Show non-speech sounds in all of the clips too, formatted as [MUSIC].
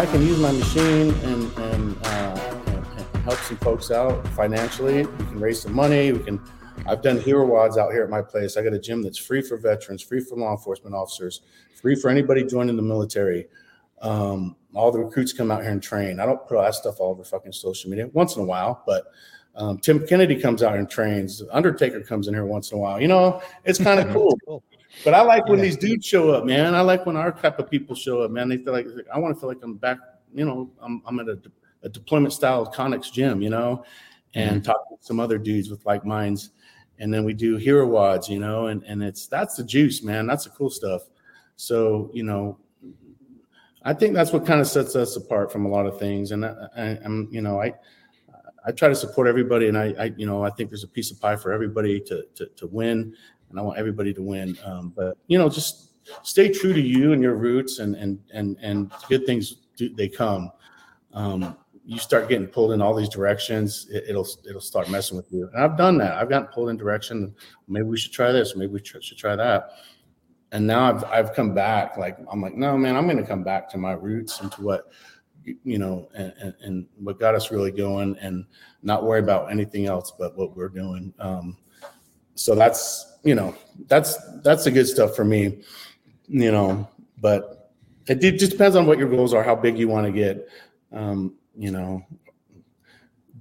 I can use my machine and, and, uh, and help some folks out financially, we can raise some money. We can. I've done hero WODs out here at my place. I got a gym that's free for veterans, free for law enforcement officers, free for anybody joining the military. Um, all the recruits come out here and train. I don't put all that stuff all over fucking social media once in a while, but um, Tim Kennedy comes out and trains. Undertaker comes in here once in a while. You know, it's kind of [LAUGHS] cool. But I like when yeah. these dudes show up, man. I like when our type of people show up, man. They feel like I want to feel like I'm back. You know, I'm, I'm at a, a deployment style Connex gym, you know, and mm-hmm. talk with some other dudes with like minds. And then we do hero WODs, you know, and, and it's that's the juice, man. That's the cool stuff. So, you know, I think that's what kind of sets us apart from a lot of things. And I, I, am you know, I, I try to support everybody, and I, I, you know, I think there's a piece of pie for everybody to to, to win, and I want everybody to win. Um, but you know, just stay true to you and your roots, and and and and good things do, they come. Um, you start getting pulled in all these directions, it, will it'll start messing with you. And I've done that. I've gotten pulled in direction. Maybe we should try this. Maybe we should try that and now I've I've come back. Like I'm like, no, man, I'm going to come back to my roots and to what you know, and, and, and, what got us really going, and not worry about anything else but what we're doing. Um, so that's you know, that's that's the good stuff for me, you know. But it, just depends on what your goals are, how big you want to get. Um, you know,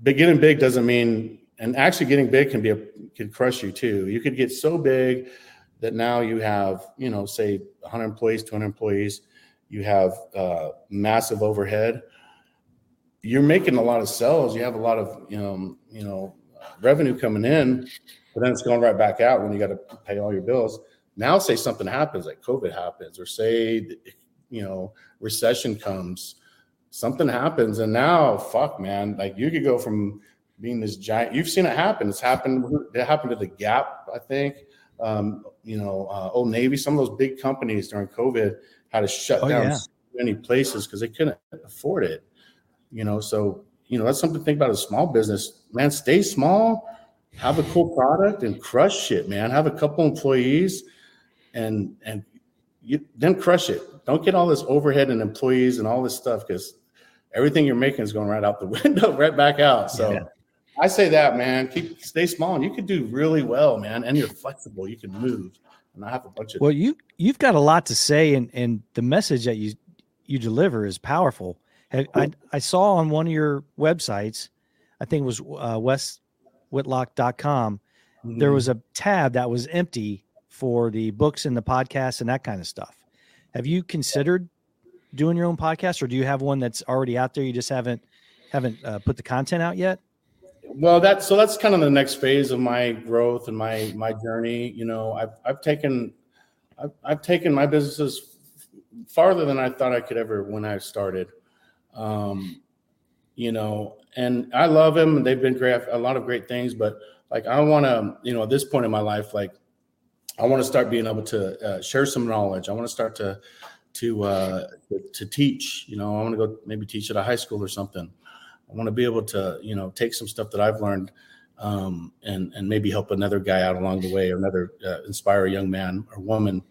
big getting big doesn't mean, and actually getting big can be a can crush you too. You could get so big that now you have, you know, say 100 employees, 200 employees, you have uh, massive overhead. You're making a lot of sales. You have a lot of, you know, you know, revenue coming in, but then it's going right back out when you got to pay all your bills. Now, say something happens, like COVID happens, or say, you know, recession comes, something happens, and now, fuck, man, like you could go from being this giant. You've seen it happen. It's happened. It happened to the Gap, I think um, you know, uh, Old Navy, some of those big companies during COVID had to shut oh, down yeah. many places because they couldn't afford it. You know, so you know that's something to think about as a small business. Man, stay small, have a cool product, and crush shit, man. Have a couple employees, and and you then crush it. Don't get all this overhead and employees and all this stuff because everything you're making is going right out the [LAUGHS] window, right back out. So. Yeah. I say that, man. Keep stay small, and you can do really well, man. And you're flexible. You can move. And I have a bunch of. Well, you you've got a lot to say, and and the message that you you deliver is powerful. I I saw on one of your websites, I think it was uh, weswhitlock.com, mm-hmm. there was a tab that was empty for the books and the podcasts and that kind of stuff. Have you considered doing your own podcast, or do you have one that's already out there? You just haven't haven't uh, put the content out yet well that so that's kind of the next phase of my growth and my my journey you know i've i've taken i've, I've taken my businesses farther than i thought i could ever when i started um you know and i love them they've been great. A lot of great things but like i want to you know at this point in my life like i want to start being able to uh, share some knowledge. I want to start to to uh to teach you know i want to go maybe teach at a high school or something. I want to be able to, you know, take some stuff that I've learned um, and and maybe help another guy out along the way, or another uh, inspire a young man or woman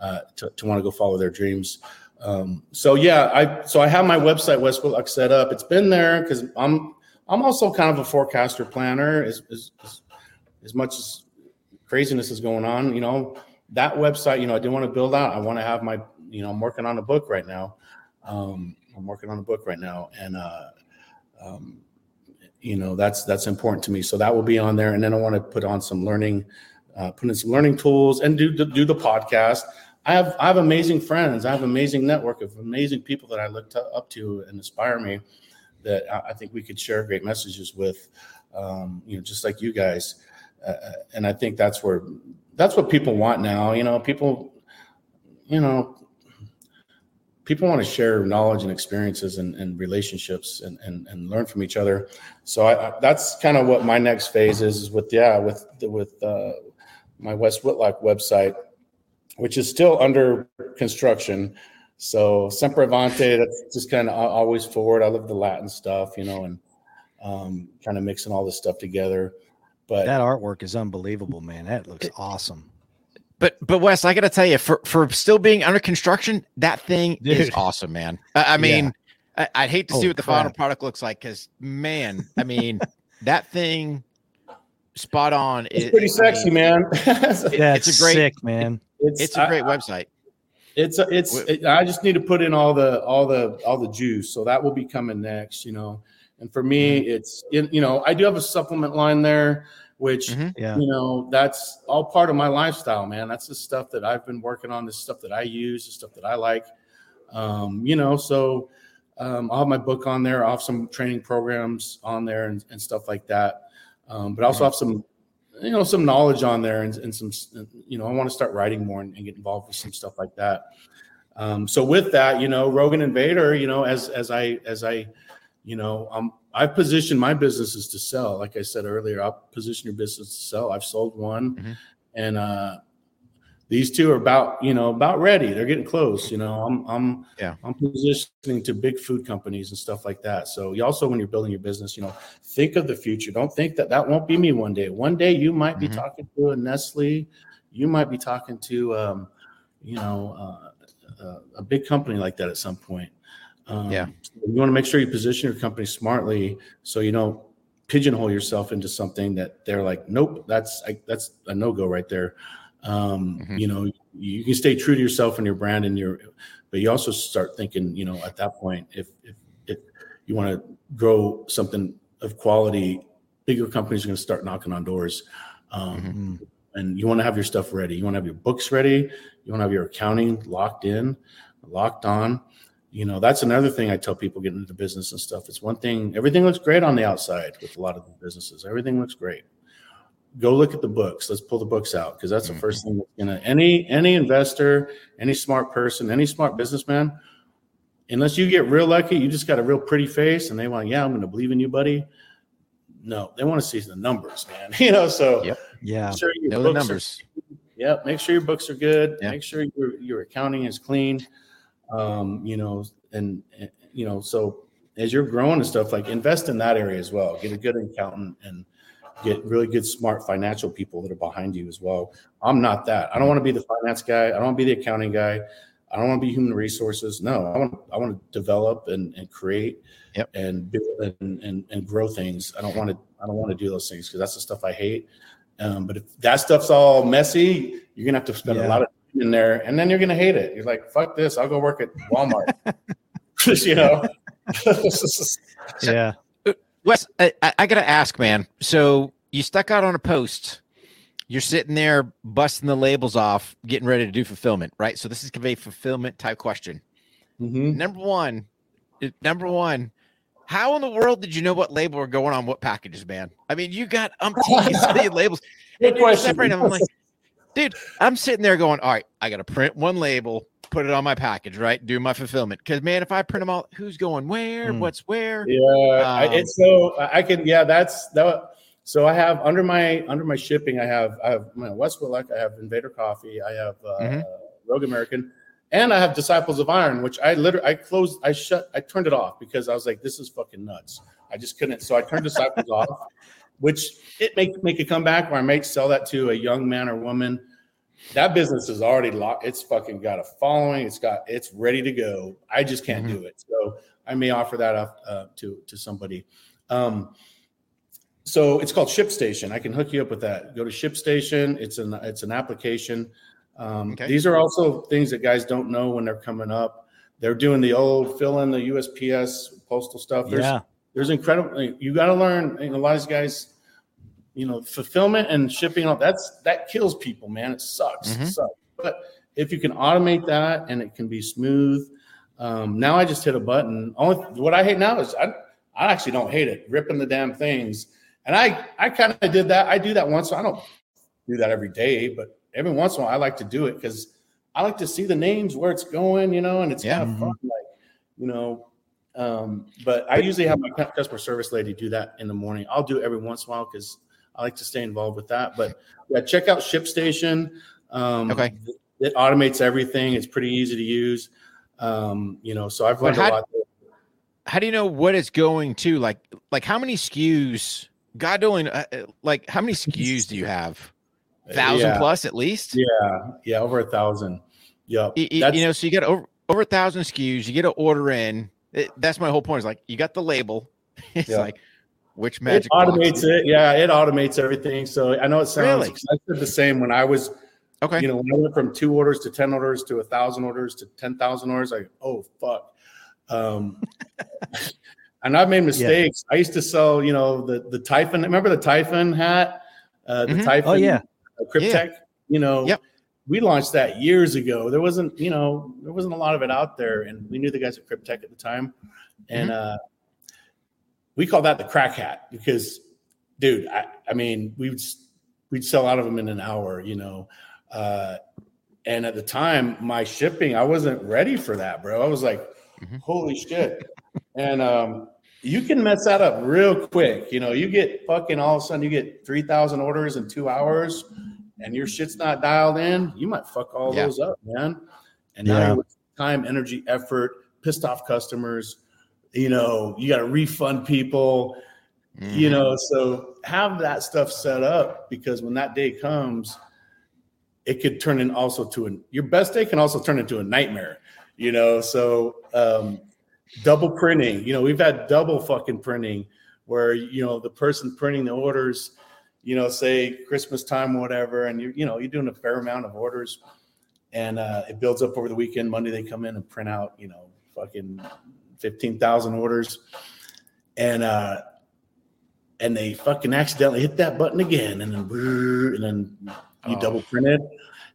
uh, to to want to go follow their dreams. Um, so yeah, I so I have my website Wes Whitlock set up. It's been there because I'm I'm also kind of a forecaster planner. As, as as much as craziness is going on, you know, that website, you know, I didn't want to build out. I want to have my, you know, I'm working on a book right now. Um, I'm working on a book right now, and uh, um, you know that's that's important to me so that will be on there and then i want to put on some learning uh, put in some learning tools and do do the podcast i have i have amazing friends. I have amazing network of amazing people that i look to, up to and inspire me that I, I think we could share great messages with um, you know just like you guys. Uh, uh and i think that's where that's what people want now you know people you know people want to share knowledge and experiences and, and relationships and, and, and learn from each other. So I, I, that's kind of what my next phase is, is with, yeah, with, with uh, my Wes Whitlock website, which is still under construction. So Sempre Avante, that's just kind of always forward. I love the Latin stuff, you know, and um, kind of mixing all this stuff together. But that artwork is unbelievable, man. That looks it, awesome. But but Wes, I got to tell you, for for still being under construction, that thing Dude. is awesome, man. I, I mean, yeah. I, would hate to see what the crap. final product looks like because man, I mean, [LAUGHS] that thing spot on. It's it, pretty sexy, I mean, man. [LAUGHS] yeah, it's, a great sick, man. It's, it's a great I, website. It's a, it's. It, I just need to put in all the all the all the juice, so that will be coming next. You know, and for me, mm-hmm. it's you know I do have a supplement line there, which mm-hmm. yeah. you know that's all part of my lifestyle, man. That's the stuff that I've been working on, the stuff that I use, the stuff that I like. Um, you know, so um, I'll have my book on there. I'll have some training programs on there and, and stuff like that. Um, but I also have some, you know, some knowledge on there and, and some, you know, I want to start writing more and, and, get involved with some stuff like that. Um, so with that, you know, Rogue and Invader, you know, as as I as I, you know, um, I've positioned my businesses to sell. Like I said earlier, I'll position your business to sell. I've sold one, mm-hmm. and uh, these two are about you know about ready. They're getting close you know. I'm i'm yeah. I'm positioning to big food companies and stuff like that. So you also when you're building your business you know think of the future. Don't think that that won't be me one day. One day you might be mm-hmm. talking to a nestle. You might be talking to um, you know uh, uh, a big company like that at some point. Um, yeah. you want to make sure you position your company smartly so you don't pigeonhole yourself into something that they're like nope that's I, that's a no-go right there um, mm-hmm. You know, you can stay true to yourself and your brand and your, but you also start thinking, you know, at that point, if if, if you want to grow something of quality, bigger companies are going to start knocking on doors. Um, mm-hmm. And you want to have your stuff ready. You want to have your books ready. You want to have your accounting locked in, locked on. You know, that's another thing I tell people getting into business and stuff. It's one thing, everything looks great on the outside with a lot of the businesses. Everything looks great go look at the books. Let's pull the books out because that's the mm-hmm. first thing that's gonna any any investor, any smart person, any smart businessman, unless you get real lucky, you just got a real pretty face and they want, yeah, I'm gonna believe in you, buddy. No, they want to see the numbers, man. [LAUGHS] you know, so yep. yeah, sure know the numbers. Are, yep, make sure your books are good. Yep. Make sure your your accounting is clean. Um, you know, and, and you know, so as you're growing and stuff, like invest in that area as well. Get a good accountant and get really good, smart financial people that are behind you as well. I'm not that. I don't want to be the finance guy. I don't want to be the accounting guy. I don't want to be human resources. No, I want I want to develop and, and create yep. and build and, and, and grow things. I don't want to I don't want to do those things because that's the stuff I hate. Um, but if that stuff's all messy, you're gonna have to spend yeah. a lot of time in there, and then you're gonna hate it. You're like, "Fuck this! I'll go work at Walmart." [LAUGHS] you know. [LAUGHS] yeah. Wes, I, I got to ask, man. So you stuck out on a post. You're sitting there busting the labels off, getting ready to do fulfillment, right? So this is a fulfillment type question. Mm-hmm. Number one, number one, how in the world did you know what label were going on what packages, man? I mean, you got umpteen [LAUGHS] labels. Good question. I'm like, dude, I'm sitting there going, all right, I got to print one label, put it on my package, right? Do my fulfillment. Because man, if I print them all, who's going where? Mm. What's where? Yeah, um, it's so I can. Yeah, that's that. So I have under my under my shipping, I have I have my Wes Whitlock, I have Invader Coffee, I have uh, mm-hmm. Rogue American, and I have Disciples of Iron, which I literally I closed, I shut, I turned it off because I was like, this is fucking nuts. I just couldn't. So I turned Disciples [LAUGHS] off, which it make make a comeback where I might sell that to a young man or woman that business is already locked. It's fucking got a following. It's got it's ready to go. I just can't mm-hmm. do it. So I may offer that up uh, to to somebody. Um, so it's called ShipStation. I can hook you up with that. Go to ShipStation. It's an it's an application. Um, okay. These are also things that guys don't know when they're coming up. They're doing the old fill in the USPS postal stuff. There's, yeah. There's incredible. You got to learn. You know, a lot of these guys you know, fulfillment and shipping, all that's that kills people, man. It sucks. Mm-hmm. It sucks. But if you can automate that and it can be smooth, um, now I just hit a button. Only what I hate now is I, I actually don't hate it, ripping the damn things. And I, I kind of did that. I do that once. I don't do that every day, but every once in a while I like to do it because I like to see the names where it's going, you know, and it's yeah. kind of fun. Like, you know, um, but I usually have my customer service lady do that in the morning. I'll do it every once in a while because I like to stay involved with that. But yeah, check out ShipStation. Um, okay. It automates everything. It's pretty easy to use. Um, you know, so I've learned how, a lot. How do you know what it's going to? Like, like how many SKUs? God only, uh, uh like how many SKUs do you have? thousand yeah. plus at least. Yeah, yeah, over a thousand. Yep. Y- y- You, know, so you got over over a thousand SKUs. You get an order in. It, that's my whole point. Is like you got the label. [LAUGHS] It's Yeah. like which magic box automates it? it. Yeah, it automates everything. So I know it sounds. Really? I did the same when I was, Okay. you know, when I went from two orders to ten orders to a thousand orders to ten thousand orders. Like, oh fuck. Um, [LAUGHS] and I've made mistakes. I used to sell, you know, the the Typhon. Remember the Typhon hat? Uh, the Mhm. Typhon. Oh, yeah. uh, Kryptek. You know. Yep. We launched that years ago. There wasn't, you know, there wasn't a lot of it out there, and we knew the guys at Kryptek at the time, and uh, we call that the crack hat because, dude, I, I mean, we would we'd sell out of them in an hour, you know, uh, and at the time, my shipping, I wasn't ready for that, bro. I was like, Mhm. holy shit, and um, you can mess that up real quick. You know, you get fucking all of a sudden you get three thousand orders in two hours, and your shit's not dialed in. You might fuck all Yeah. those up, man. And now Yeah. time, energy, effort, pissed off customers. You know, you got to refund people you Mhm. know so have that stuff set up because when that day comes it could turn in also to an your best day can also turn into a nightmare you know so um double printing you know we've had double fucking printing where you know the person printing the orders you know say christmas time whatever and you you know you're doing a fair amount of orders and uh it builds up over the weekend monday they come in and print out you know fucking 15,000 orders and uh and they fucking accidentally hit that button again, and then and then you Oh. double print it,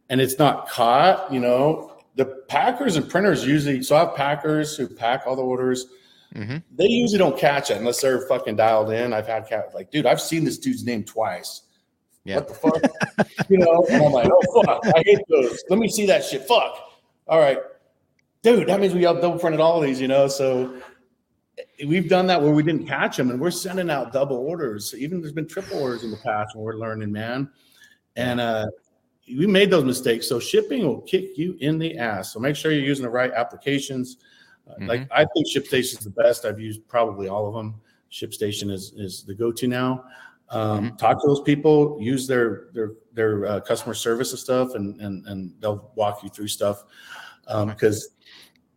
and it's not caught. You know, the packers and printers usually. So I have packers who pack all the orders. Mhm. They usually don't catch it unless they're fucking dialed in. I've had cat like, dude, I've seen this dude's name twice. Yeah. What the fuck? you know, and I'm like, oh fuck, I hate those. Let me see that shit. Fuck. All right, dude. That means we all double printed all these. You know, so we've done that where we didn't catch them and we're sending out double orders. Even there's been triple orders in the past and we're learning man. And uh we made those mistakes so shipping will kick you in the ass. So make sure you're using the right applications. Uh, like i think shipstation is the best. I've used probably all of them shipstation is is the go-to now. Um, talk to those people use their their their uh, customer service and stuff and and and they'll walk you through stuff. Um because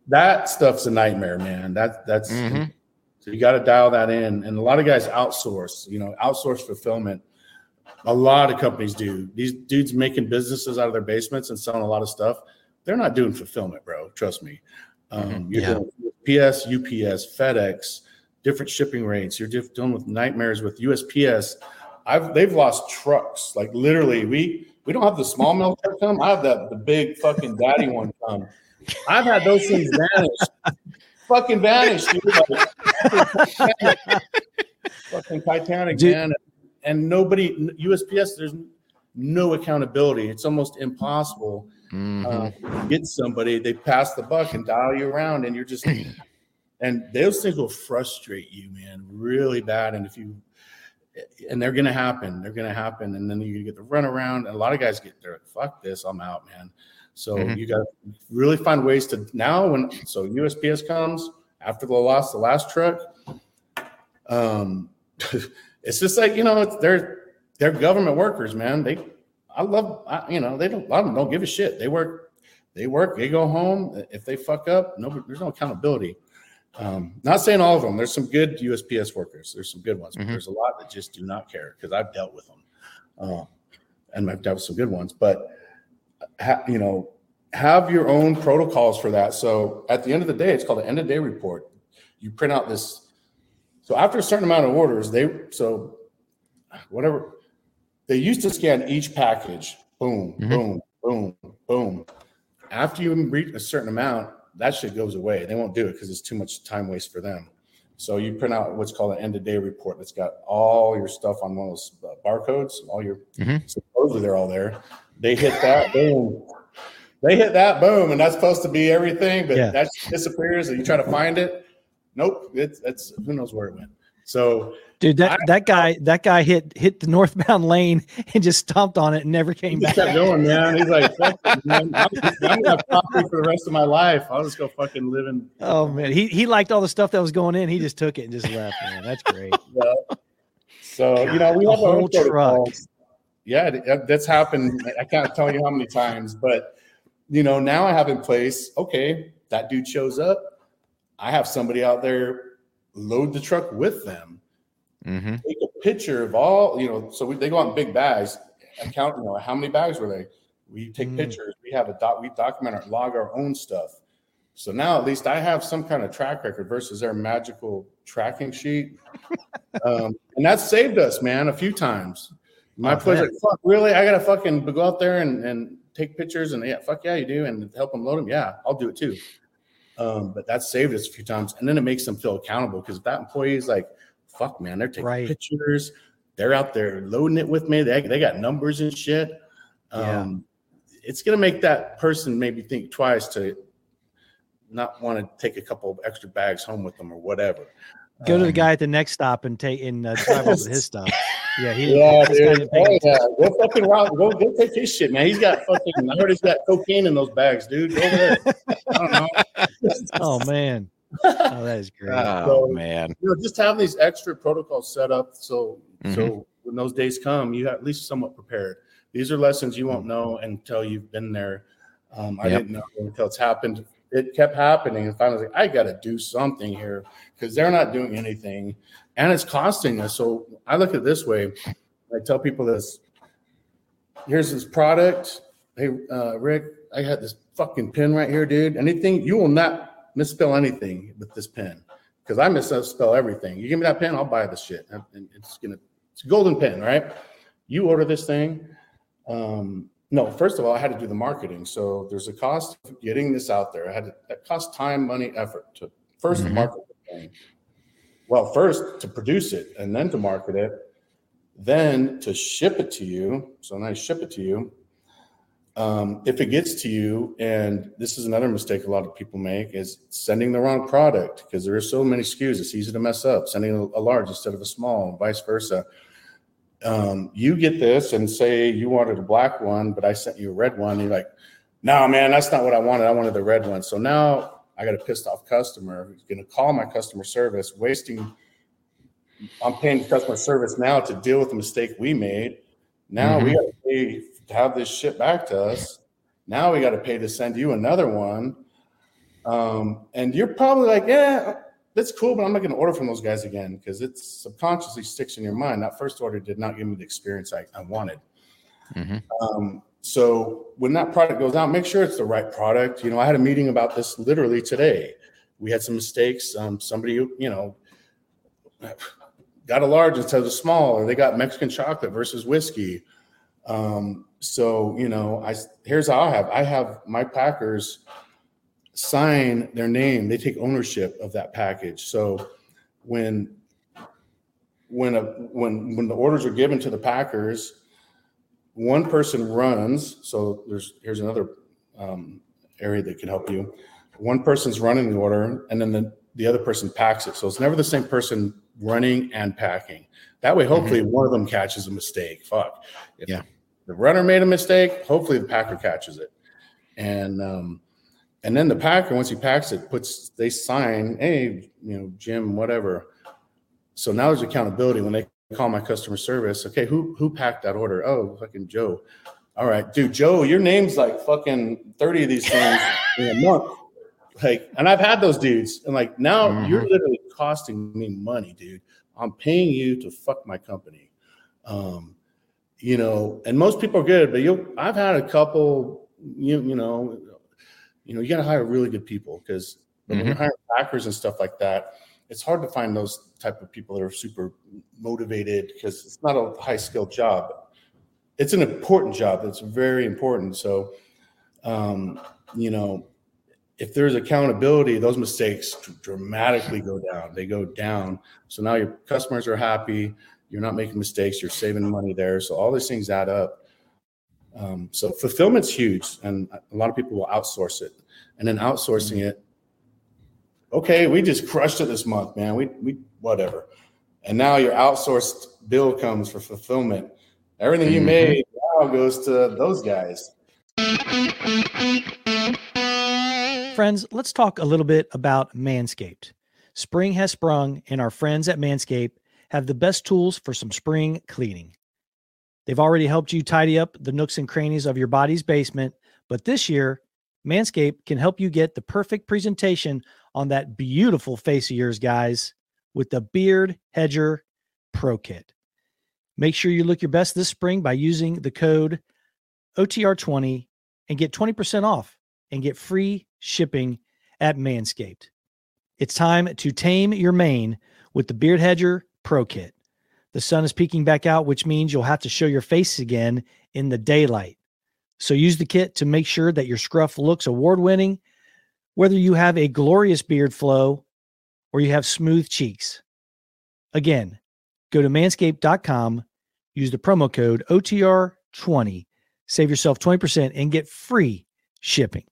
that stuff's a nightmare man that that's Mhm. so you got to dial that in. And a lot of guys outsource, you know, outsource fulfillment. A lot of companies do. These dudes making businesses out of their basements and selling a lot of stuff. They're not doing fulfillment, bro. Trust me. Um, you're Yeah. doing PS, UPS, FedEx, different shipping rates. You're just dealing with nightmares with USPS. I've they've lost trucks. Like literally, we we don't have the small mail truck come. I have that the big fucking daddy one come. I've had those things vanish. fucking vanish, fucking Titanic, Dude. man. And nobody, USPS, there's no accountability. It's almost impossible Mhm. uh, to get somebody. They pass the buck and dial you around, and you're just, [CLEARS THROAT] and those things will frustrate you, man, really bad. And if you, and they're gonna happen, they're gonna happen, and then you get the runaround. And a lot of guys get there, fuck this, I'm out, man. So Mhm. you got to really find ways to now when so USPS comes after the loss, the last truck. Um, [LAUGHS] it's just like you know, it's, they're they're government workers, man. They, I love, I, you know, they don't, a lot of them don't give a shit. They work, they work, they go home. If they fuck up, no, there's no accountability. Um, not saying all of them. There's some good USPS workers. There's some good ones, but Mhm. there's a lot that just do not care because I've dealt with them, uh, and I've dealt with some good ones. But ha, you know, have your own protocols for that. So at the end of the day, it's called an end of day report. You print out this. So after a certain amount of orders, they so whatever they used to scan each package. Boom, Mhm. boom, boom, boom. After you reach a certain amount, that shit goes away. They won't do it because it's too much time waste for them. So you print out what's called an end of day report that's got all your stuff on one of those uh, barcodes, all your Mhm. supposedly they're all there. They hit that, boom. They hit that, boom, and that's supposed to be everything, but Yeah. that disappears and you try to find it. Nope, it's it's who knows where it went. So Dude, that, that guy that guy hit hit the northbound [LAUGHS] lane and just stomped on it and never came just back. kept going, man. He's like, Fuck it, [LAUGHS] man. I'm, I'm gonna have coffee for the rest of my life. I'll just go fucking live in. [LAUGHS] Oh man, he he liked all the stuff that was going in. He just took it and just left. Man, that's great. So you know, we A have our own truck. Yeah, uh, that's happened. I can't tell you how many times, but you know, now I have in place, okay, that dude shows up. I have somebody out there load the truck with them. Mm-hmm. Take a picture of all, you know, so we, they go out in big bags. I count, you know, how many bags were they? We take mm. pictures. We have a doc. We document our log our own stuff. So now at least I have some kind of track record versus their magical tracking sheet, [LAUGHS] um, and that saved us, man, a few times. My oh, like, fuck, really? I gotta fucking go out there and, and take pictures and yeah, fuck yeah, you do, and help them load them. Yeah, I'll do it too. Um, but that saved us a few times, and then it makes them feel accountable because that employee is like, fuck, man, they're taking right. pictures, they're out there loading it with me. They they got numbers and shit. Um, yeah. It's gonna make that person maybe think twice to not want to take a couple of extra bags home with them or whatever. Go to the um, guy at the next stop and take and uh, drive over his [LAUGHS] stuff. Yeah, he, yeah, dude. Oh, yeah. Go fucking route. Go, go take his shit, man. He's got fucking. I heard he's got cocaine in those bags, dude. Go there. [LAUGHS] oh man. Oh, that is [LAUGHS] great. Oh so, man. You know, just having these extra protocols set up so mm-hmm. so when those days come, you at least somewhat prepared. These are lessons you won't know until you've been there. Um, I yep. didn't know until it's happened it kept happening. And finally, like, I got to do something here because they're not doing anything and it's costing us. So I look at it this way I tell people this here's this product. Hey, uh, Rick, I got this fucking pen right here, dude. Anything, you will not misspell anything with this pen because I misspell everything. You give me that pen, I'll buy this shit. And it's gonna, it's a golden pen, right? You order this thing. Um, no, first of all, I had to do the marketing. So there's a cost of getting this out there. I had to, that cost time, money, effort to 1st mm-hmm. market the thing. Well, first to produce it and then to market it, then to ship it to you. So when I ship it to you, um, if it gets to you, and this is another mistake a lot of people make, is sending the wrong product because there are so many SKUs. It's easy to mess up. Sending a, a large instead of a small, and vice versa um, you get this and say you wanted a black one, but I sent you a red one. you're like, no, man, that's not what I wanted. I wanted the red one. So now I got a pissed off customer who's going to call my customer service, wasting. I'm paying customer service now to deal with the mistake we made. Now mm-hmm. we got to pay have this shit back to us. Now we got to pay to send you another one. Um, and you're probably like, yeah, that's cool, but I'm not going to order from those guys again because it subconsciously sticks in your mind. That first order did not give me the experience I, I wanted. Mm-hmm. Um, so when that product goes out, make sure it's the right product. You know, I had a meeting about this literally today. We had some mistakes. Um, somebody, you know, got a large instead of a small, or they got Mexican chocolate versus whiskey. Um, so you know, I here's how I have. I have my Packers sign their name. They take ownership of that package. So when when a when when the orders are given to the packers one person runs so there's here's another um, area that can help you. One person's running the order and then the, the other person packs it. So it's never the same person running and packing. That way hopefully mm-hmm. one of them catches a mistake. Fuck. Yeah the runner made a mistake hopefully the packer catches it and um, and then the packer, once he packs it, puts they sign, hey, you know, Jim, whatever. So now there's accountability when they call my customer service. Okay, who who packed that order? Oh, fucking Joe. All right, dude, Joe, your name's like fucking 30 of these things in a month. Like, and I've had those dudes, and like now mm-hmm. you're literally costing me money, dude. I'm paying you to fuck my company. Um, you know, and most people are good, but you I've had a couple, you, you know, you know, you got to hire really good people because mm-hmm. when you're mm-hmm. hiring backers and stuff like that, it's hard to find those type of people that are super motivated because it's not a high skilled job. It's an important job. It's very important. So, um, you know, if there's accountability, those mistakes dramatically go down. They go down. So now your customers are happy. You're not making mistakes. You're saving money there. So all these things add up. Um, so fulfillment's huge, and a lot of people will outsource it, and then outsourcing it. Okay, we just crushed it this month, man. We we whatever, and now your outsourced bill comes for fulfillment. Everything mm-hmm. you made now goes to those guys. Friends, let's talk a little bit about Manscaped. Spring has sprung, and our friends at Manscaped have the best tools for some spring cleaning. They've already helped you tidy up the nooks and crannies of your body's basement, but this year, Manscaped can help you get the perfect presentation on that beautiful face of yours, guys, with the Beard Hedger Pro Kit. Make sure you look your best this spring by using the code OTR20 and get 20% off and get free shipping at Manscaped. It's time to tame your mane with the Beard Hedger Pro Kit. The sun is peeking back out, which means you'll have to show your face again in the daylight. So use the kit to make sure that your scruff looks award winning, whether you have a glorious beard flow or you have smooth cheeks. Again, go to manscaped.com, use the promo code OTR20, save yourself 20% and get free shipping.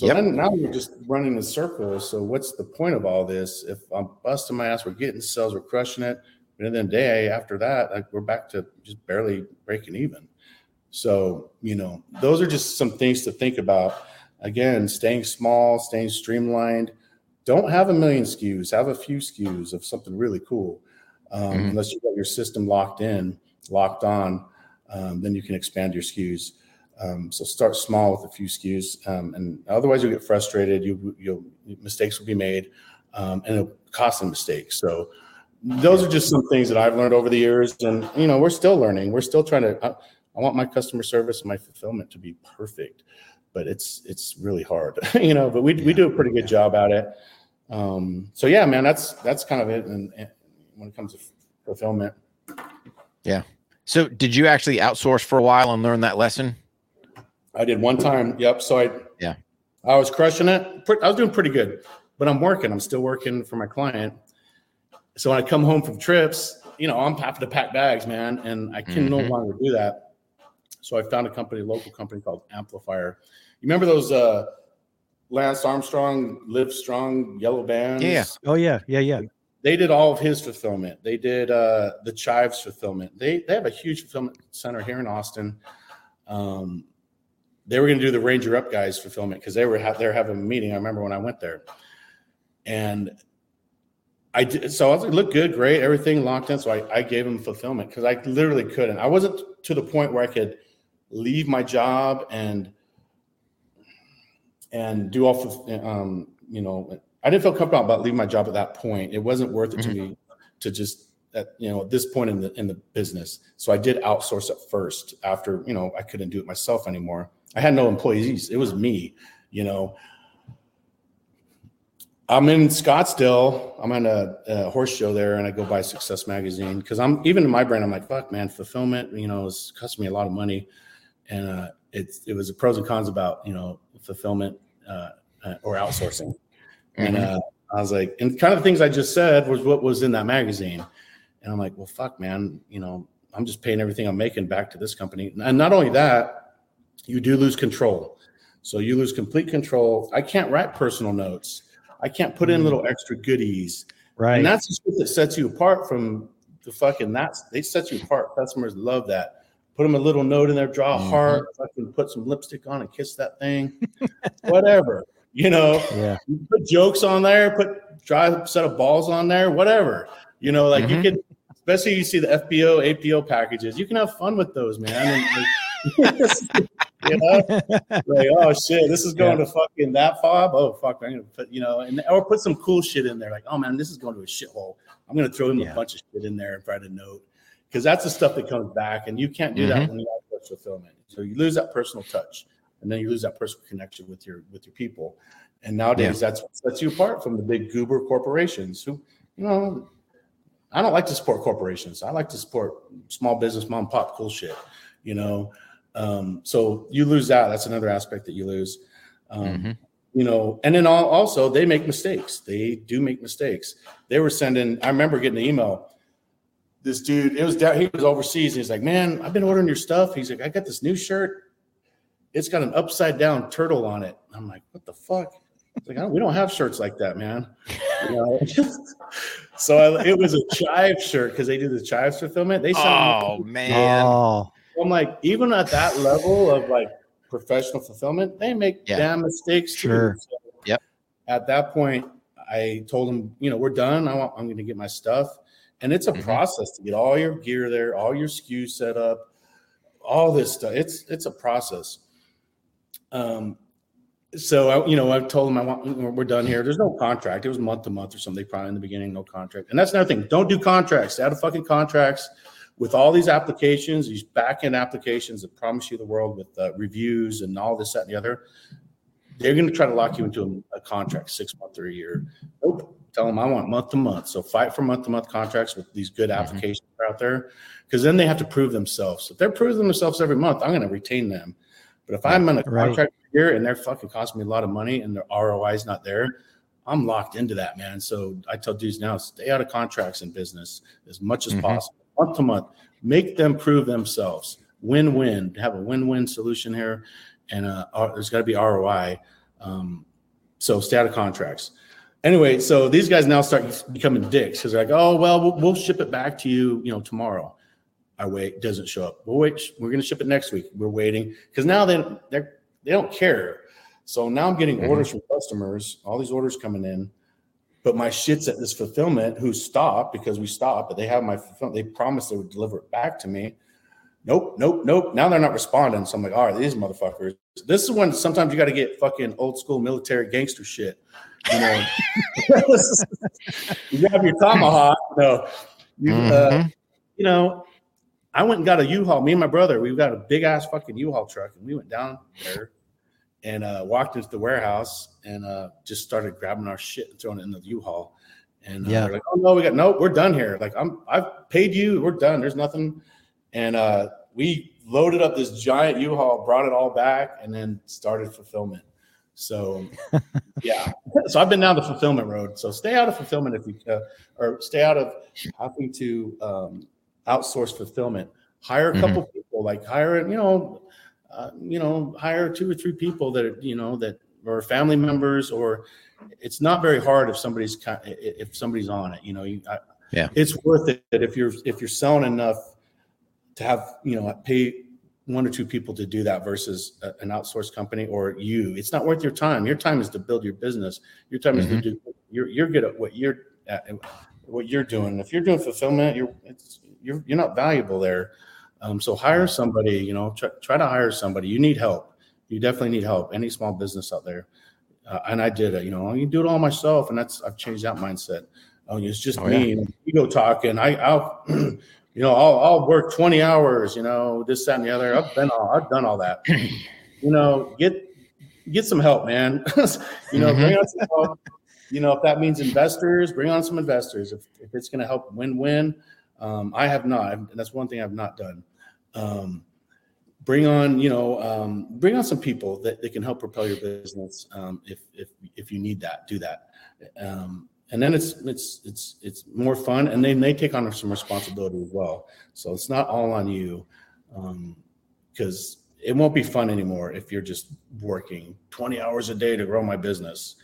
So Yep. then now we're just running in circles. So what's the point of all this? If I'm busting my ass, we're getting sales, we're crushing it. And then the day after that, like we're back to just barely breaking even. So, you know, those are just some things to think about. Again, staying small, staying streamlined. Don't have a million SKUs, have a few SKUs of something really cool. Um, Mhm. Unless you got your system locked in, locked on, um, then you can expand your SKUs. Um, so start small with a few SKUs, um, and otherwise you'll get frustrated. You, you'll mistakes will be made, um, and it'll cost them mistakes. So those are just some things that I've learned over the years, and you know we're still learning. We're still trying to. I, I want my customer service and my fulfillment to be perfect, but it's it's really hard, [LAUGHS] you know. But we we do a pretty good job at it. Um, so yeah, man, that's that's kind of it. And, and when it comes to fulfillment, yeah. So, did you actually outsource for a while and learn that lesson? I did one time. Yep. So I Yeah. I was crushing it. I was doing pretty good, but I'm working. I'm still working for my client. So when I come home from trips, you know, I'm having to pack bags, man, and I can no Mhm. longer do that. So I found a company, a local company called Amplifier. You remember those uh Lance Armstrong, Live Strong yellow bands? Yeah. Oh, yeah. Yeah. Yeah. They did all of his fulfillment. They did uh the Chives fulfillment. They they have a huge fulfillment center here in Austin. Um they were going to do the Ranger Up guys fulfillment because they were ha- they're having a meeting. I remember when I went there, and I did. So I was like, look good, great, everything locked in. So I, I gave them fulfillment because I literally couldn't. I wasn't to the point where I could leave my job and and do all um you know I didn't feel comfortable about leaving my job at that point. It wasn't worth it to me to just at you know at this point in the in the business. So I did outsource it first after you know I couldn't do it myself anymore. I had no employees. It was me, you know. I'm in Scottsdale. I'm on a, a horse show there, and I go buy Success Magazine because I'm even in my brand. I'm like, fuck, man, fulfillment. You know, it's costing me a lot of money, and uh, it's it was the pros and cons about you know fulfillment uh, uh, or outsourcing. And Mhm. uh, I was like, and kind of the things I just said was what was in that magazine. And I'm like, well, fuck, man, you know, I'm just paying everything I'm making back to this company. And not only that, you do lose control. So you lose complete control. I can't write personal notes. I can't put in Mm. little extra goodies. Right. And that's the that sets you apart from the fucking that's they set you apart. Customers love that. Put them a little note in there, draw a Mhm. heart, fucking put some lipstick on and kiss that thing. Whatever. You know, [LAUGHS] yeah. you put jokes on there, put try a set of balls on there, whatever. You know, like Mhm. you could, especially you see the FPO, APO packages, you can have fun with those, man. And, like, [LAUGHS] you know, like oh shit, this is going to fucking that fob. Oh fuck, I'm gonna put you know, and or put some cool shit in there, like oh man, this is going to a shithole. I'm gonna throw in Yeah. a bunch of shit in there and write a note because that's the stuff that comes back, and you can't do that mm-hmm. when you have fulfillment. So you lose that personal touch, and then you lose that personal connection with your with your people. And nowadays, that's what sets you apart from the big goober corporations who, you know, I don't like to support corporations. I like to support small business, mom pop, cool shit, you know. Um, so you lose that. That's another aspect that you lose. Um, Mhm. You know, and then al- also they make mistakes. They do make mistakes. They were sending. I remember getting an email. This dude, it was down. He was overseas. He's like, "Man, I've been ordering your stuff." He's like, "I got this new shirt. It's got an upside down turtle on it." I'm like, "What the fuck?" It's like, "I don't- we don't have shirts like that, man. You know? [LAUGHS] so I, it was a chive shirt because they do the chives fulfillment. They sent me- Oh man. Oh, I'm like, even at that level of like professional fulfillment, they make Yeah. damn mistakes. too. Sure. So Yep. At that point, I told them, you know, we're done. I want, I'm going to get my stuff, and it's a Mhm. process to get all your gear there, all your SKUs set up, all this stuff. It's it's a process. Um, so I, you know, I told them I want we're done here. There's no contract. It was month to month or something. They Probably in the beginning, no contract. And that's another thing. Don't do contracts. Out of fucking contracts with all these applications, these back end applications that promise you the world with uh, reviews and all this, that, and the other. They're going to try to lock you into a, a contract, six months or a year. Nope. Tell them I want month to month. So fight for month to month contracts with these good Mhm. applications are out there, because then they have to prove themselves. If they're proving themselves every month, I'm going to retain them. But if I'm in a Right. contract here and they're fucking costing me a lot of money and their ROI is not there, I'm locked into that, man. So I tell dudes now, stay out of contracts in business as much as Mhm. possible, month to month. Make them prove themselves. Win-win. Have a win-win solution here, and uh, uh, there's got to be ROI. Um, so of contracts. Anyway, so these guys now start becoming dicks because they're like, "Oh well, well, we'll ship it back to you, you know, tomorrow." I wait, doesn't show up. We'll wait. We're going to ship it next week. We're waiting because now they they they don't care. So now I'm getting Mhm. orders from customers, all these orders coming in, but my shit's at this fulfillment who stopped because we stopped, but they have my fulfillment. They promised they would deliver it back to me. Nope, nope, nope. Now they're not responding. So I'm like, all right, these motherfuckers. This is when sometimes you got to get fucking old school military gangster shit. You know, [LAUGHS] you grab your tomahawk. You, uh, Mhm. you know, I went and got a U-Haul. Me and my brother, we got a big ass fucking U-Haul truck, and we went down there and uh, walked into the warehouse and uh, just started grabbing our shit and throwing it in the U-Haul. And uh, Yeah. like, oh no, we got no, we're done here. Like I'm, I've paid you, we're done. There's nothing. And uh, we loaded up this giant U-Haul, brought it all back, and then started fulfillment. So [LAUGHS] yeah, so I've been down the fulfillment road. So stay out of fulfillment if you uh, or stay out of having to um, outsource fulfillment. Hire a Mhm. couple people, like hire you know, uh, you know, hire two or three people that are, you know that are family members, or it's not very hard if somebody's if somebody's on it. You know, you, I, Yeah. it's worth it if you're if you're selling enough to have you know pay one or two people to do that versus a, an outsourced company or you. It's not worth your time. Your time is to build your business. Your time is to do. You're you're good at what you're at, what you're doing. If you're doing fulfillment, you're it's you're you're not valuable there. Um, so hire somebody. You know, try, try to hire somebody. You need help. You definitely need help. Any small business out there. Uh, and I did it. You know, you do it all myself, and that's I've changed that mindset. Oh, it's just Oh, me. You go talking. I, I'll, [CLEARS THROAT] you know, I'll, I'll work twenty hours. You know, this, that, and the other. I've been all, I've done all that. [CLEARS THROAT] you know, get get some help, man. [LAUGHS] you know, bring on some help. You know, if that means investors, bring on some investors. If, if it's going to help win-win, um, I have not. And that's one thing I've not done. Um, bring on, you know, um, bring on some people that, that can help propel your business. Um, if if if you need that, do that. Um, and then it's it's it's it's more fun, and then they take on some responsibility as well. So it's not all on you, because it won't be fun anymore if you're just working 20 hours a day to grow my business.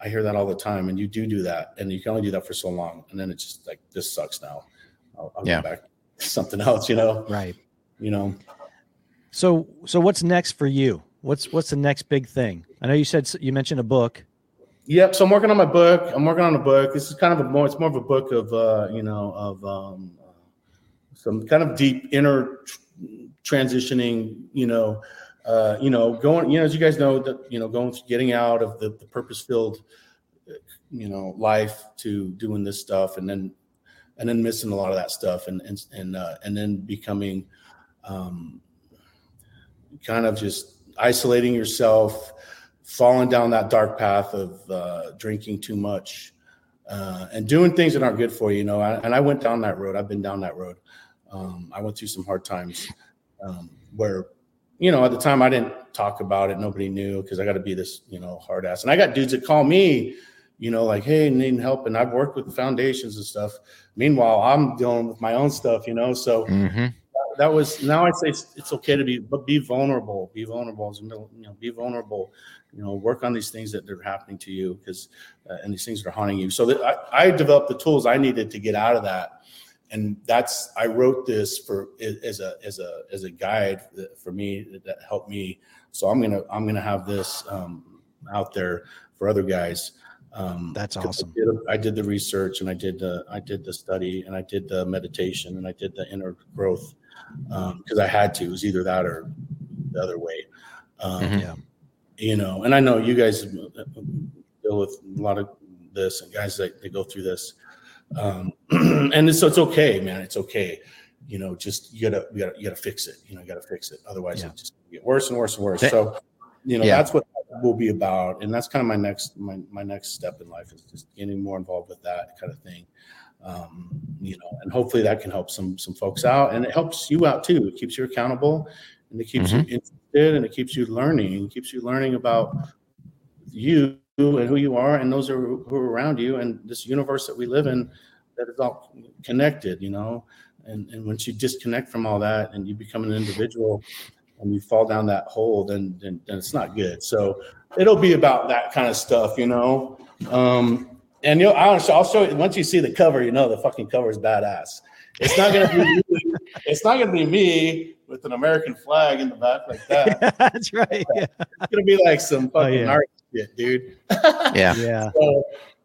I hear that all the time, and you do do that, and you can only do that for so long, and then it's just like this sucks now. I'll, I'll Yeah. go back to something [LAUGHS] else, you know. Right. You know, So so what's next for you? What's what's the next big thing? I know you said you mentioned a book. Yep. So I'm working on my book. I'm working on a book. This is kind of a more. It's more of a book of uh, you know of um, some kind of deep inner tr- transitioning. You know, uh, you know, going. You know, as you guys know that you know going getting out of the, the purpose filled, you know, life to doing this stuff, and then and then missing a lot of that stuff, and and and uh, and then becoming um, kind of just isolating yourself falling down that dark path of uh, drinking too much uh, and doing things that aren't good for you. You know, I, and I went down that road. I've been down that road. Um, I went through some hard times um, where, you know, at the time I didn't talk about it. Nobody knew because I got to be this, you know, hard ass. And I got dudes that call me, you know, like, hey, needing help. And I've worked with foundations and stuff. Meanwhile, I'm dealing with my own stuff, you know. So Mhm. That was now I say it's, it's okay to be, but be vulnerable. Be vulnerable. You know, be vulnerable. You know, work on these things that are happening to you because, uh, and these things that are haunting you. So I, I developed the tools I needed to get out of that, and that's I wrote this for as a as a as a guide for me that helped me. So I'm gonna I'm gonna have this um, out there for other guys Um, That's awesome. I did, I did the research and I did the I did the study and I did the meditation and I did the inner growth because I had to. It was either that or the other way. Um, Mhm. Yeah. You know, and I know you guys deal with a lot of this and guys that they go through this, um, [CLEARS THROAT] and so it's okay, man. It's okay. You know, just you gotta you gotta you gotta fix it. You know, you gotta fix it. Otherwise, Yeah. it just get worse and worse and worse. That- so, you know, Yeah. that's what will be about, and that's kind of my next my my next step in life is just getting more involved with that kind of thing. Um, you know, and hopefully that can help some some folks out, and it helps you out too. It keeps you accountable, and it keeps you interested, and it keeps you learning. It keeps you learning about you and who you are, and those are who are around you, and this universe that we live in that is all connected. You know, and and once you disconnect from all that and you become an individual and you fall down that hole then then, then it's not good so it'll be about that kind of stuff you know um and you know, I'll, I'll show you once you see the cover you know the fucking cover is badass it's not gonna be me, [LAUGHS] it's not gonna be me with an american flag in the back like [LAUGHS] that That's right. Yeah. it's gonna be like some Oh, fucking yeah. art shit dude Yeah. [LAUGHS] Yeah. so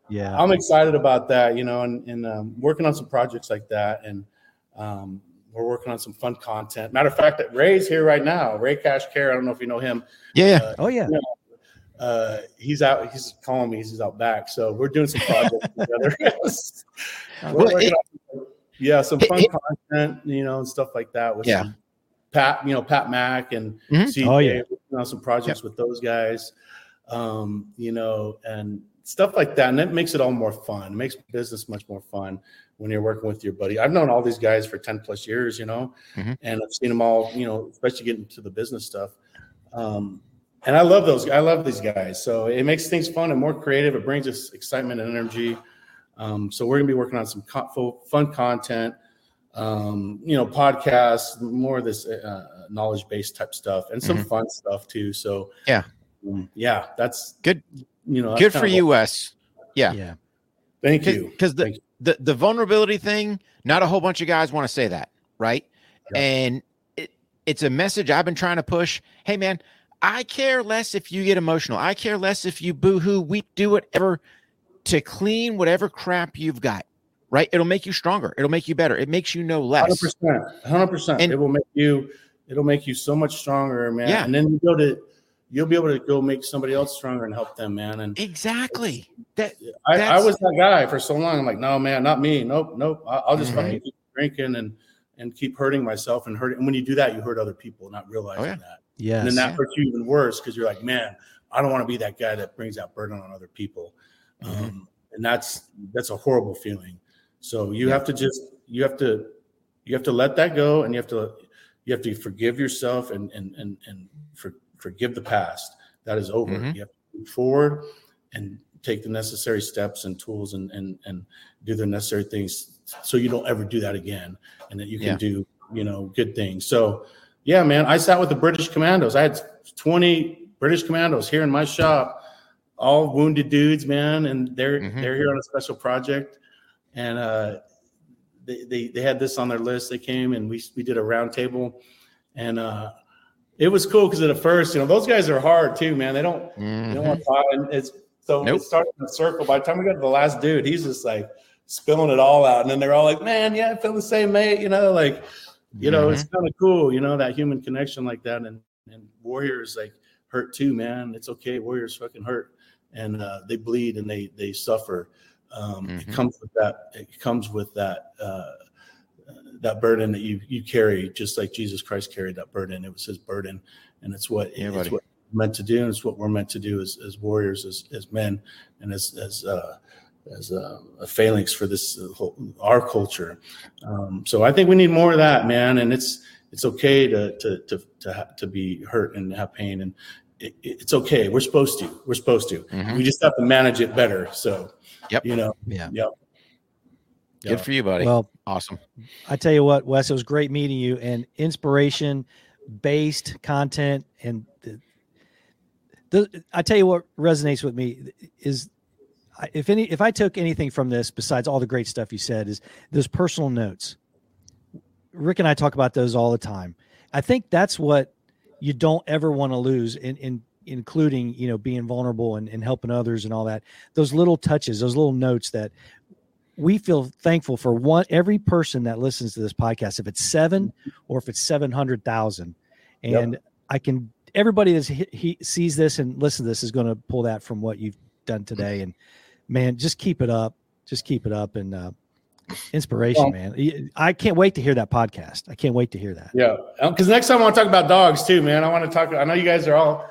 Yeah. I'm excited about that, you know, and, and um, working on some projects like that. And um, we're working on some fun content. Matter of fact, that Ray's here right now. Ray Cash Care. I don't know if you know him. Yeah. Yeah. Uh, Oh yeah. uh, he's out. He's calling me. He's out back. So we're doing some projects [LAUGHS] together. [LAUGHS] We're Well, it- on yeah, some fun it- content, you know, and stuff like that. With Yeah. Pat, you know, Pat Mack and Mhm. CJ, Oh, yeah. working on some projects with those guys, um, you know, and stuff like that. And it makes it all more fun. It makes business much more fun when you're working with your buddy. I've known all these guys for 10 plus years, you know, Mhm. and I've seen them all, you know, especially getting to the business stuff. Um, and I love those. I love these guys. So it makes things fun and more creative. It brings us excitement and energy. Um, so we're gonna be working on some co- fun content, um, you know, podcasts, more of this uh, knowledge-based type stuff, and some Mhm. fun stuff too. So Yeah. um, yeah, that's Good. You know, Good kinda for what- you, Wes. Yeah. Yeah. Thank you. Because the, you. the the vulnerability thing, not a whole bunch of guys want to say that, right? Yeah. And it, it's a message I've been trying to push. Hey, man, I care less if you get emotional. I care less if you boo-hoo, weep, do whatever to clean whatever crap you've got. Right? It'll make you stronger. It'll make you better. It makes you know Hundred less. percent, hundred percent. And- It will make you. It'll make you so much stronger, man. Yeah. And then you go to, you'll be able to go make somebody else stronger and help them, man. And Exactly. That I, I was that guy for so long. I'm like, no, man, not me. Nope, nope. I'll just fucking Right. keep drinking and and keep hurting myself and hurting. And when you do that, you hurt other people, not realizing Oh, yeah. that. Yes. And then that Yeah. hurts you even worse because you're like, man, I don't want to be that guy that brings that burden on other people. Mhm. Um, and that's that's a horrible feeling. So you Yeah. have to just you have to you have to let that go, and you have to you have to forgive yourself and and and and for, forgive the past. That is over. Mhm. You have to move forward and take the necessary steps and tools and and and do the necessary things so you don't ever do that again, and that you can Yeah. do you know good things. So yeah, man, I sat with the British Commandos. I had 20 British Commandos here in my shop, all wounded dudes, man, and they're Mhm. they're here on a special project, and uh, they, they they had this on their list. They came and we we did a round table, and uh, it was cool because at first, you know, those guys are hard too, man. They don't they don't want to talk, and it's so Nope. it started in a circle. By the time we got to the last dude, he's just like spilling it all out, and then they're all like, "Man, yeah, I feel the same, mate." You know, like you know, it's kind of cool, you know, that human connection like that. And and warriors like hurt too, man. It's okay. Warriors fucking hurt, and uh, they bleed and they they suffer. Um, Mhm. It comes with that. It comes with that. Uh, that burden that you you carry, just like Jesus Christ carried that burden. It was His burden, and it's what Yeah, it's what we're meant to do, and it's what we're meant to do as, as warriors, as, as men, and as as uh, as uh, a phalanx for this uh, whole, our culture. Um, so I think we need more of that, man. And it's it's okay to to to to, ha- to be hurt and have pain, and it, it's okay. We're supposed to. We're supposed to. Mhm. We just have to manage it better. So, Yep. you know, Yeah. Yep. Good for you, buddy. Well, awesome. I tell you what, Wes, it was great meeting you and inspiration based content. And the, the, I tell you what resonates with me is if any, if I took anything from this besides all the great stuff you said is those personal notes. Rick and I talk about those all the time. I think that's what you don't ever want to lose in, in including you know being vulnerable and, and helping others and all that those little touches those little notes that we feel thankful for one every person that listens to this podcast if it's seven or if it's 700,000 and yep. I can everybody that he sees this and listens to this is going to pull that from what you've done today. And man just keep it up just keep it up and uh, inspiration well, man. I can't wait to hear that podcast. I can't wait to hear that. Yeah. Because next time i want to talk about dogs too man. I want to talk i know you guys are all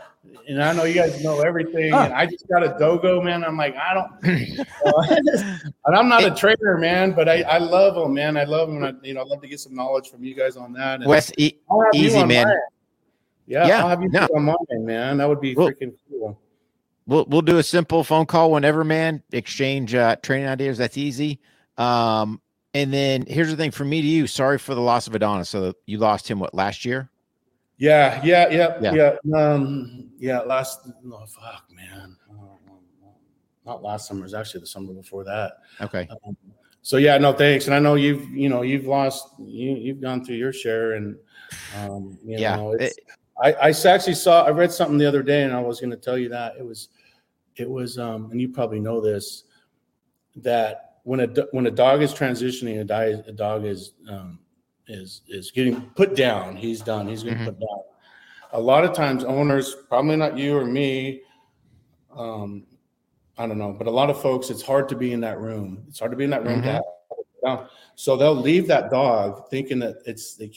and I know you guys know everything. And I just got a dogo, man. I'm like, I don't, [LAUGHS] [LAUGHS] and I'm not a trainer, man, but I, I love them, man. I love them. I, you know, I love to get some knowledge from you guys on that. And Wes, e- easy, man. Mine. Yeah, yeah, I'll have you no. on mine, man. That would be we'll, freaking cool. We'll we'll do a simple phone call whenever, man. Exchange uh, training ideas. That's easy. Um, and then here's the thing for me to you. Sorry for the loss of Adonis. So you lost him what last year? Yeah, yeah, yeah, yeah, yeah. Um, yeah. Last, oh fuck, man. not last summer. It was actually the summer before that. Okay. Um, so yeah, no thanks. And I know you've, you know, you've lost, you, you've gone through your share, and um, you yeah. know, it's, it, I, I actually saw, I read something the other day, and I was going to tell you that it was, it was, um, and you probably know this, that when a when a dog is transitioning, a, die, a dog is um, is is getting put down. He's done. He's getting mm-hmm. put down. A lot of times, owners, probably not you or me, um, I don't know, but a lot of folks, it's hard to be in that room. It's hard to be in that room. Mm-hmm. So they'll leave that dog thinking that it's like,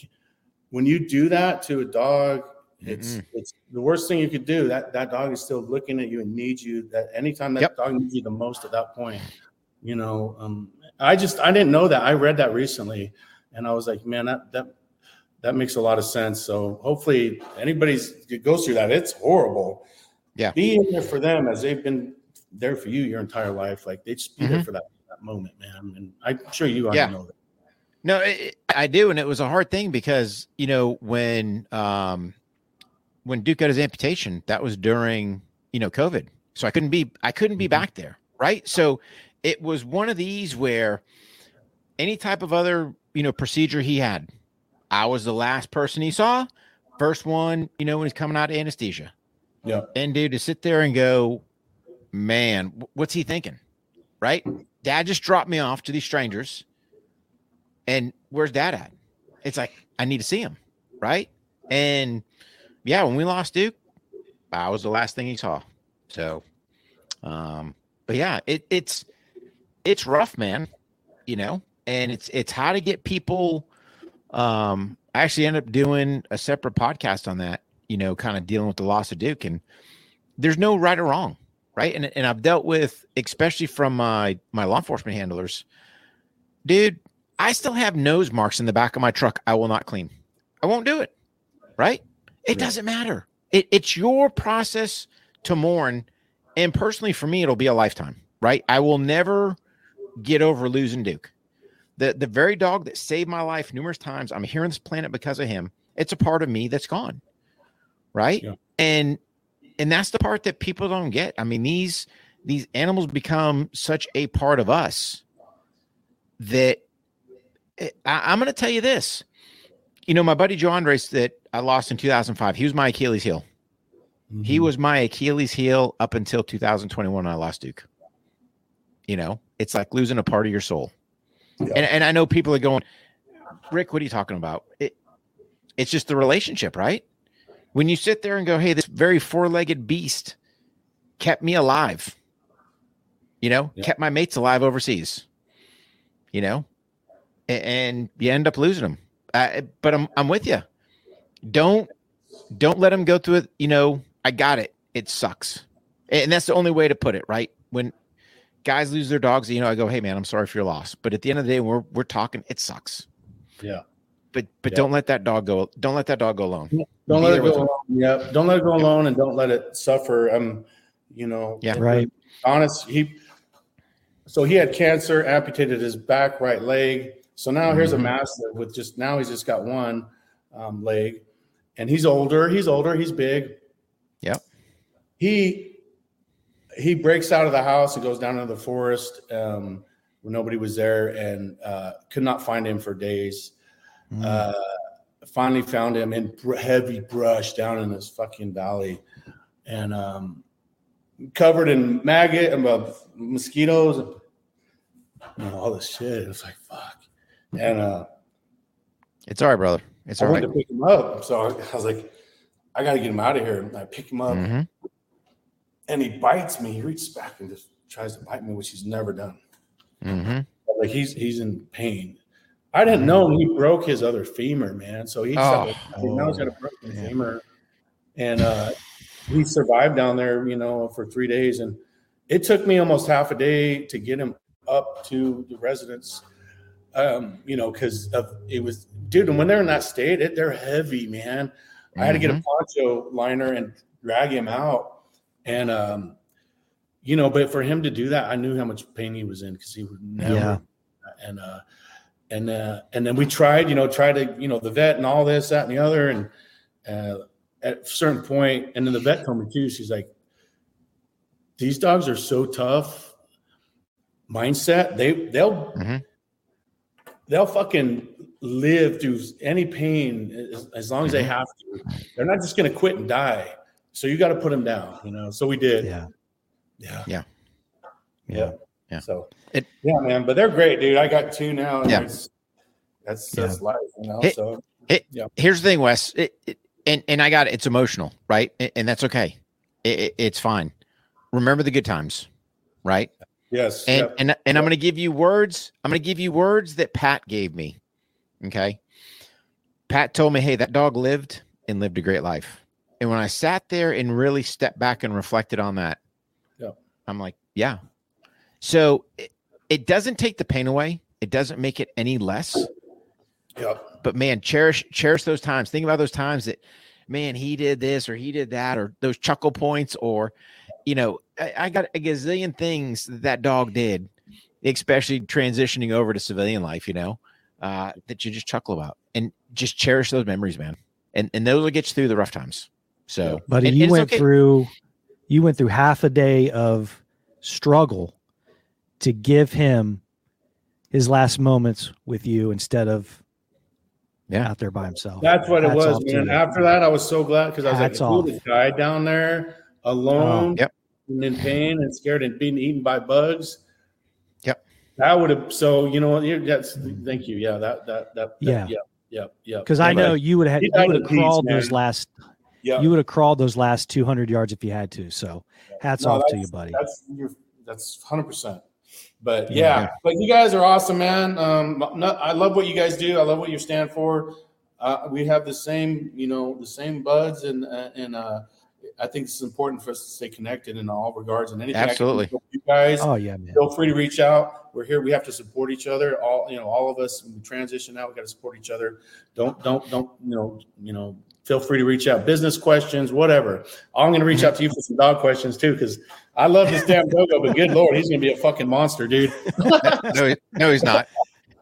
when you do that to a dog, it's mm-hmm. it's the worst thing you could do. That that dog is still looking at you and needs you. That anytime that yep. dog needs you the most at that point, you know. Um, I just I didn't know that. I read that recently and I was like, man, that that that makes a lot of sense. So hopefully anybody's goes through that. It's horrible. Yeah. Being there for them as they've been there for you your entire life. Like they just be mm-hmm. there for that, that moment, man. And I'm sure you yeah. know that. No, it, I do, and it was a hard thing because you know when um when Duke got his amputation, that was during you know COVID, so I couldn't be I couldn't be mm-hmm. back there, right? So it was one of these where any type of other you know procedure he had. I was the last person he saw, first one, you know, when he's coming out of anesthesia. Yeah. And dude, to sit there and go, man, what's he thinking? Right? Dad just dropped me off to these strangers. And where's dad at? It's like, I need to see him. Right. And yeah, when we lost Duke, I was the last thing he saw. So, um, but yeah, it, it's, it's rough, man. You know, and it's it's how to get people um I actually end up doing a separate podcast on that, you know, kind of dealing with the loss of Duke and there's no right or wrong, right? And and I've dealt with especially from my my law enforcement handlers. Dude, I still have nose marks in the back of my truck I will not clean. I won't do it. Right? It doesn't matter. It, it's your process to mourn and personally for me it'll be a lifetime, right? I will never get over losing Duke the the very dog that saved my life numerous times i'm here on this planet because of him it's a part of me that's gone right? Yeah. and and that's the part that people don't get. I mean these these animals become such a part of us that eh, I, i'm going to tell you this. You know my buddy joe andres that i lost in 2005 he was my achilles heel. Mm-hmm. he was my achilles heel up until 2021 when i lost duke. You know it's like losing a part of your soul and, and I know people are going, Rick, what are you talking about? It, it's just the relationship, right? When you sit there and go, hey, this very four legged beast kept me alive, you know, yeah. kept my mates alive overseas, you know, and, and you end up losing them. Uh, but I'm, I'm with you. Don't, don't let them go through it. You know, I got it. It sucks. And that's the only way to put it, right? When guys lose their dogs, you know, I go, "Hey, man, I'm sorry for your loss." But at the end of the day, we're we're talking. It sucks. Yeah. But but yeah. don't let that dog go. Don't let that dog go alone. Don't Be let it go alone. Yeah. Don't let it go alone, and don't let it suffer. Um, you know. Yeah. Right. Honest. He. So he had cancer, amputated his back right leg. So now mm-hmm. here's a mm-hmm. mastiff with just now he's just got one um, leg, and he's older. He's older. He's big. Yep. He he breaks out of the house and goes down into the forest um, where nobody was there and uh, could not find him for days. Mm. Uh, finally found him in heavy brush down in this fucking valley. and um, covered in maggot and uh, mosquitoes and you know, all this shit. It's like fuck, and uh, It's all right, brother. It's alright I all went to pick him up. So I was like, I got to get him out of here. And I pick him up, Mhm. And he bites me. He reaches back and just tries to bite me, which he's never done. Mhm. Like he's he's in pain. I didn't know he broke his other femur, man. So he Oh. now he's got a broken Yeah. femur, and uh, he survived down there, you know, for three days. And it took me almost half a day to get him up to the residence. Um, you know, because of it was, dude. And when they're in that state, it, they're heavy, man. I had to get a poncho liner and drag him out, and um, you know, but for him to do that, I knew how much pain he was in because he would never. Yeah. And uh, and uh, and then we tried, you know, try to, you know, the vet and all this, that, and the other, and uh, at a certain point, and then the vet told me too. She's like, "These dogs are so tough. Mindset. They they'll Mhm. they'll fucking live through any pain as, as long as they Mhm. have to. They're not just going to quit and die. So you got to put them down, you know. So we did. Yeah. Yeah. Yeah. Yeah. yeah. So It- yeah, man. But they're great, dude. I got two now. And Yeah. it's- that's that's life, you know. It- so Here's the thing, Wes, it, it, and and I got it. It's emotional, right? And, and that's okay. It, it- it's fine. Remember the good times, right? yes. And yeah. and and I'm going to give you words. I'm going to give you words that Pat gave me. Okay. Pat told me, "Hey, that dog lived and lived a great life." And when I sat there and really stepped back and reflected on that, Yeah. I'm like, "Yeah." So it, it doesn't take the pain away. It doesn't make it any less. Yep. But man, cherish cherish those times. Think about those times that, man, he did this or he did that or those chuckle points or, you know, I, I got a gazillion things that, that dog did, especially transitioning over to civilian life. You know, uh, that you just chuckle about and just cherish those memories, man. And and those will get you through the rough times. So, Buddy, and- you and went okay. through you went through half a day of struggle to give him his last moments with you instead of Yeah. out there by himself. That's what it was, man. After that, I was so glad because I was Hats like, who off. this guy down there alone, Oh, Yep. and in pain and scared and being eaten by bugs. Yep. That would have. So you know what? you- That's thank you. Yeah. That that that. that Yeah. Yeah. Yeah. Yeah. because I know you would have He you would have peace, crawled those last Yeah. you would have crawled those last 200 yards if you had to. So hats No, off to you, buddy. That's you're, that's hundred percent. But Yeah. yeah, but you guys are awesome, man. Um, no, I love what you guys do. I love what you stand for. Uh, we have the same, you know, the same buds, and uh, and uh, I think it's important for us to stay connected in all regards. And anything, I can Absolutely. you guys, Oh yeah, man. feel free to reach out. We're here. We have to support each other. All you know, all of us. When we transition out, we got to support each other. Don't don't don't you know you know. Feel free to reach out. Business questions, whatever. I'm going to reach out to you for some dog questions too, because I love this damn dogo. But good lord, he's going to be a fucking monster, dude. no, no, he's not.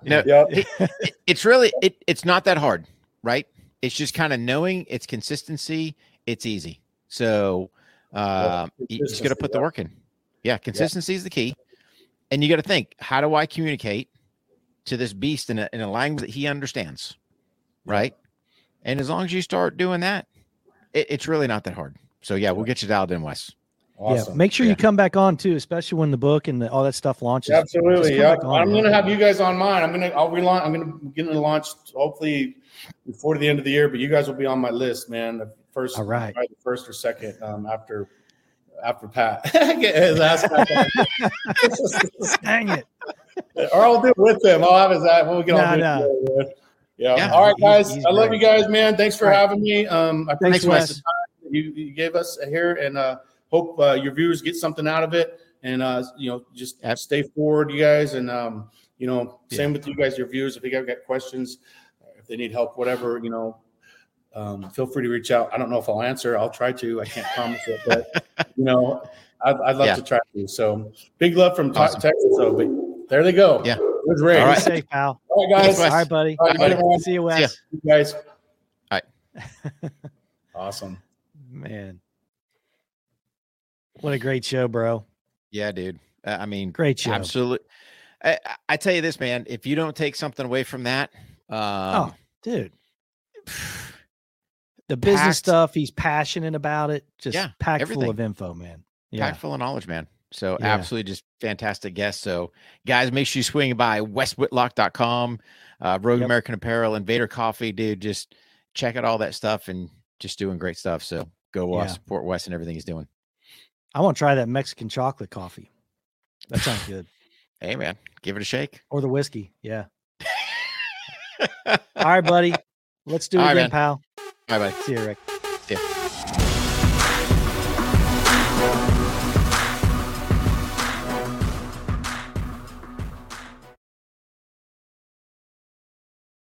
You know, Yep. it- it's really it, it's not that hard, right? It's just kind of knowing it's consistency. It's easy. So uh, you just got to put the work in. Yeah, consistency is the key. And you got to think, how do I communicate to this beast in a, in a language that he understands? Right. And as long as you start doing that, it, it's really not that hard. So yeah, we'll get you dialed in, Wes. Awesome. Yeah, make sure Yeah. you come back on too, especially when the book and the, all that stuff launches. Absolutely. Yeah. on, I'm going to have you guys on mine. I'm going to, I'll relaunch. I'm going to get it launched hopefully before the end of the year, but you guys will be on my list, man. The first, All right. probably the first or second um, after, after Pat. [LAUGHS] Get his ass back. [LAUGHS] Dang it. or I'll do it with him. I'll have his ass. We'll get Nah, on nah. Yeah. yeah. Yeah, All right, guys. he's I love great. you guys, man. Thanks for right. having me. Um, I Thanks, appreciate Wes. the time you, you gave us here and uh, hope uh, your viewers get something out of it. And, uh, you know, just stay forward, you guys. And, um, you know, same with you guys, your viewers. If you guys got questions, if they need help, whatever, you know, um, feel free to reach out. I don't know if I'll answer. I'll try to. I can't [LAUGHS] promise it, but, you know, I'd, I'd love Yeah. to try to. So big love from Awesome. Texas. So but there they go. Yeah. It was Ray. All Be safe, pal. All right, guys. All right, All Wes. buddy. All right, Bye. See you, See You guys. All [LAUGHS] Awesome. Man. What a great show, bro. Yeah, dude. Uh, I mean, Great show. Absolutely. I, I- I tell you this, man. If you don't take something away from that, um, Oh, dude. [SIGHS] the business Packed- stuff. He's passionate about it. Just Yeah, packed everything. full of info, man. Yeah. packed full of knowledge, man. So Yeah. absolutely just fantastic guest. So guys, make sure you swing by weswhitlock.com, uh, Rogue Yep. American Apparel, Invader Coffee, dude. Just check out all that stuff and just doing great stuff. So go uh, Yeah. support Wes and everything he's doing. I want to try that Mexican chocolate coffee. That sounds [LAUGHS] good. Hey man, give it a shake. Or the whiskey. Yeah. [LAUGHS] All right, buddy. Let's do it All again, pal. Bye bye. See you, Rick. See ya.